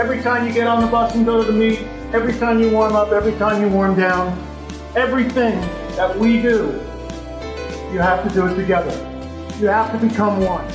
Every time you get on the bus and go to the meet, every time you warm up, every time you warm down, everything that we do, you have to do it together. You have to become one.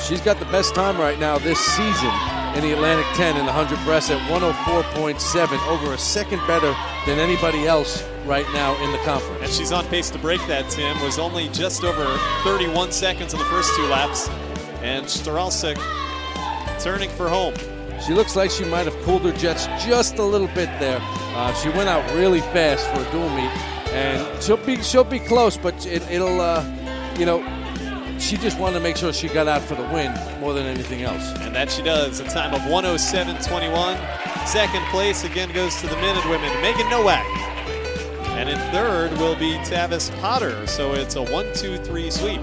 She's got the best time right now this season in the Atlantic 10 in the 100 breast at 104.7, over a second better than anybody else right now in the conference. And she's on pace to break that, Tim. Was only just over 31 seconds in the first two laps. And Staralsik turning for home. She looks like she might have cooled her jets just a little bit there. Uh, she went out really fast for a dual meet, and she'll be she'll be close, but it, will uh, you know, she just wanted to make sure she got out for the win more than anything else. And that she does. A time of 107.21. Second place again goes to the men and women. Megan Nowak. And in third will be Tavis Potter. So it's a one, two, three sweep.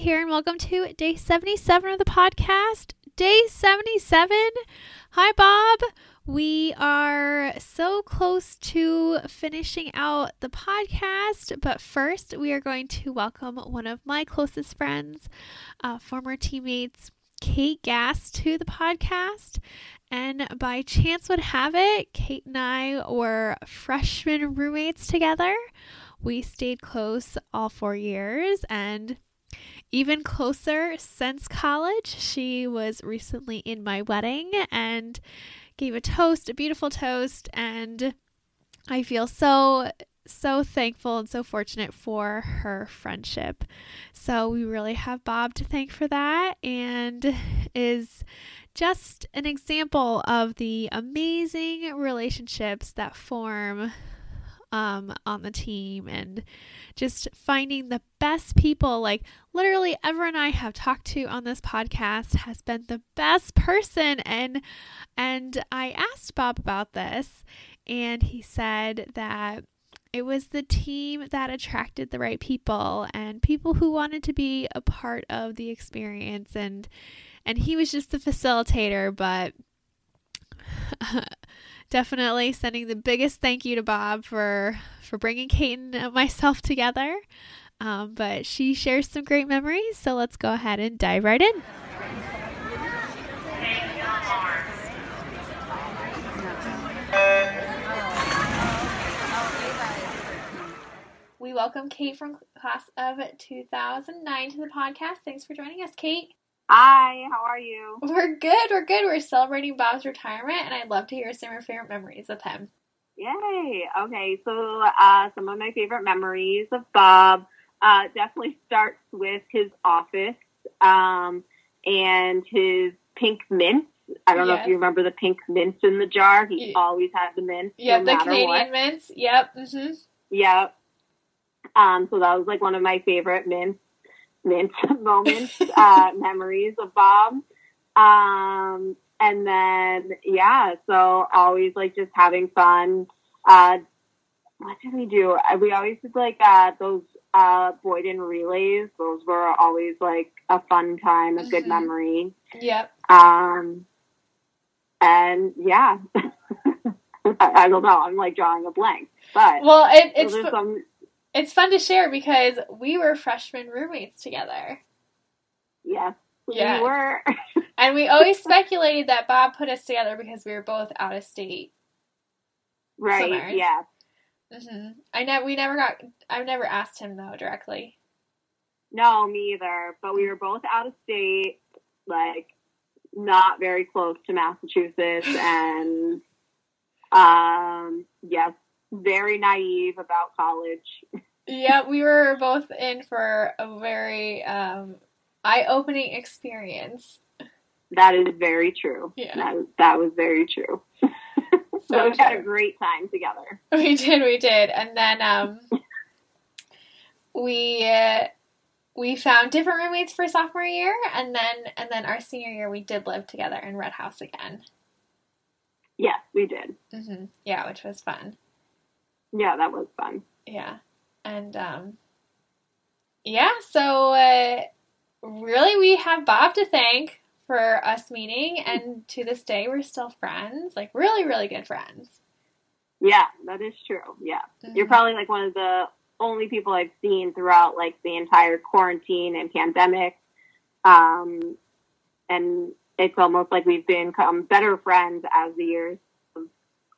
Here, and welcome to day 77 of the podcast. Day 77. Hi, Bob. We are so close to finishing out the podcast, but first, we are going to welcome one of my closest friends, uh, former teammates, Kait Gass, to the podcast. And by chance would have it, Kait and I were freshman roommates together. We stayed close all four years and even closer since college. She was recently in my wedding and gave a toast, a beautiful toast, and I feel so so thankful and so fortunate for her friendship. So we really have Bob to thank for that and is just an example of the amazing relationships that form um, on the team and just finding the best people. Like, literally, everyone I have talked to on this podcast has been the best person. And, and I asked Bob about this, and he said that it was the team that attracted the right people and people who wanted to be a part of the experience and and he was just the facilitator but definitely sending the biggest thank you to Bob for for bringing Kait and myself together. Um, but she shares some great memories, so let's go ahead and dive right in. We welcome Kait from class of 2009 to the podcast. Thanks for joining us, Kait. Hi, how are you? We're good. We're good. We're celebrating Bob's retirement, and I'd love to hear some of your favorite memories with him. Yay! Okay, so uh, some of my favorite memories of Bob uh, definitely starts with his office um, and his pink mint. I don't yes. know if you remember the pink mint in the jar. He yeah. always had the mint. Yeah, no the Canadian what. mints. Yep. Mm-hmm. Yep. Um, so that was like one of my favorite mints mint moments, uh, memories of Bob. Um, and then, yeah, so always like just having fun. Uh, what did we do? Uh, we always did like, uh, those, uh, Boyden relays. Those were always like a fun time, a good mm-hmm. memory. Yep. Um, and yeah, I, I don't know. I'm like drawing a blank, but Well, it, it's those are some. It's fun to share because we were freshman roommates together. Yes, Yes. we were. And we always speculated that Bob put us together because we were both out of state. right. Summers. Yes. hmm I never, we never got. I've never asked him though directly. No, me either. But we were both out of state, like not very close to Massachusetts, and um, yes, very naive about college. Yeah, we were both in for a very um, eye-opening experience. That is very true. Yeah. That, that was very true. So So we had a great time together. We did, we did, and then um, we uh, we found different roommates for sophomore year, and then and then our senior year we did live together in Red House again. Yes, we did. hmm Yeah, which was fun. Yeah, that was fun. Yeah, and um, yeah, so uh, really we have Bob to thank for us meeting, and to this day we're still friends, like really, really good friends. Yeah, that is true. Yeah. You're Mhm. probably like one of the only people I've seen throughout like the entire quarantine and pandemic. Um, and it's almost like we've become better friends as the years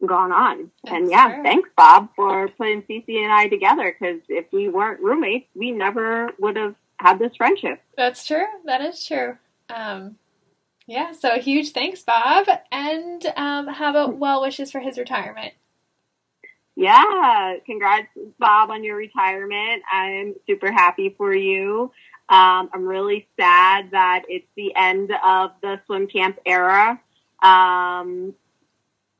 gone on. and yeah, true. thanks Bob for putting Cece and I together because if we weren't roommates, we never would have had this friendship. That's true. That is true. Um, yeah, so huge thanks, Bob. And um, how about well wishes for his retirement? Yeah, congrats, Bob, on your retirement. I'm super happy for you. Um, I'm really sad that it's the end of the swim camp era. Um,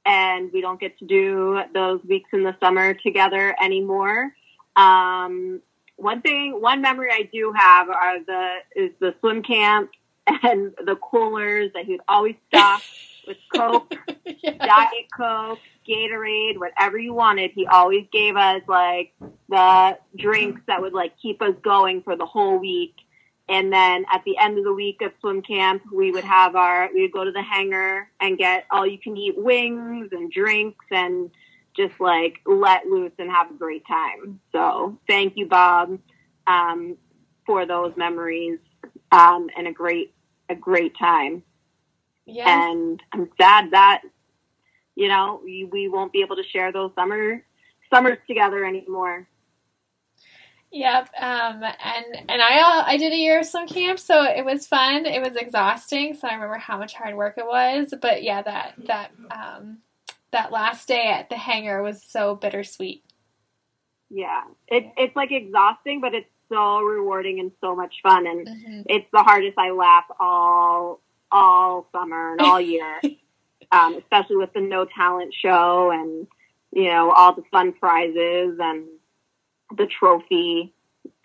and we don't get to do those weeks in the summer together anymore. Um, one thing, one memory I do have are the, is the swim camp and the coolers that he'd always stock with Coke Yes. Diet Coke, Gatorade, whatever you wanted. He always gave us like the drinks that would like keep us going for the whole week. And then at the end of the week of swim camp, we would have our, we would go to the hangar and get all you can eat wings and drinks and just like let loose and have a great time. So thank you, Bob, um, for those memories, um, and a great, a great time Yes. and I'm sad that you know we, we won't be able to share those summer summers together anymore. Yep. Um, and and I uh, I did a year of swim camp, so it was fun. It was exhausting, so I remember how much hard work it was. But yeah, that that um, that last day at the hangar was so bittersweet. Yeah, it, it's like exhausting, but it's so rewarding and so much fun, and Mhm. it's the hardest I laugh all all summer and all year, um, especially with the no talent show and you know all the fun prizes and the trophy.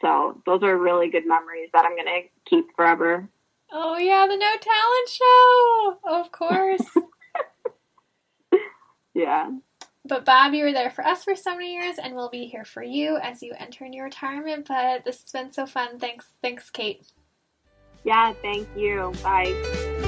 So those are really good memories that I'm gonna keep forever. Oh yeah, the no talent show, of course. Yeah. But Bob, you were there for us for so many years, and we'll be here for you as you enter in your retirement. But this has been so fun. Thanks, thanks, Kait. Yeah, thank you. Bye.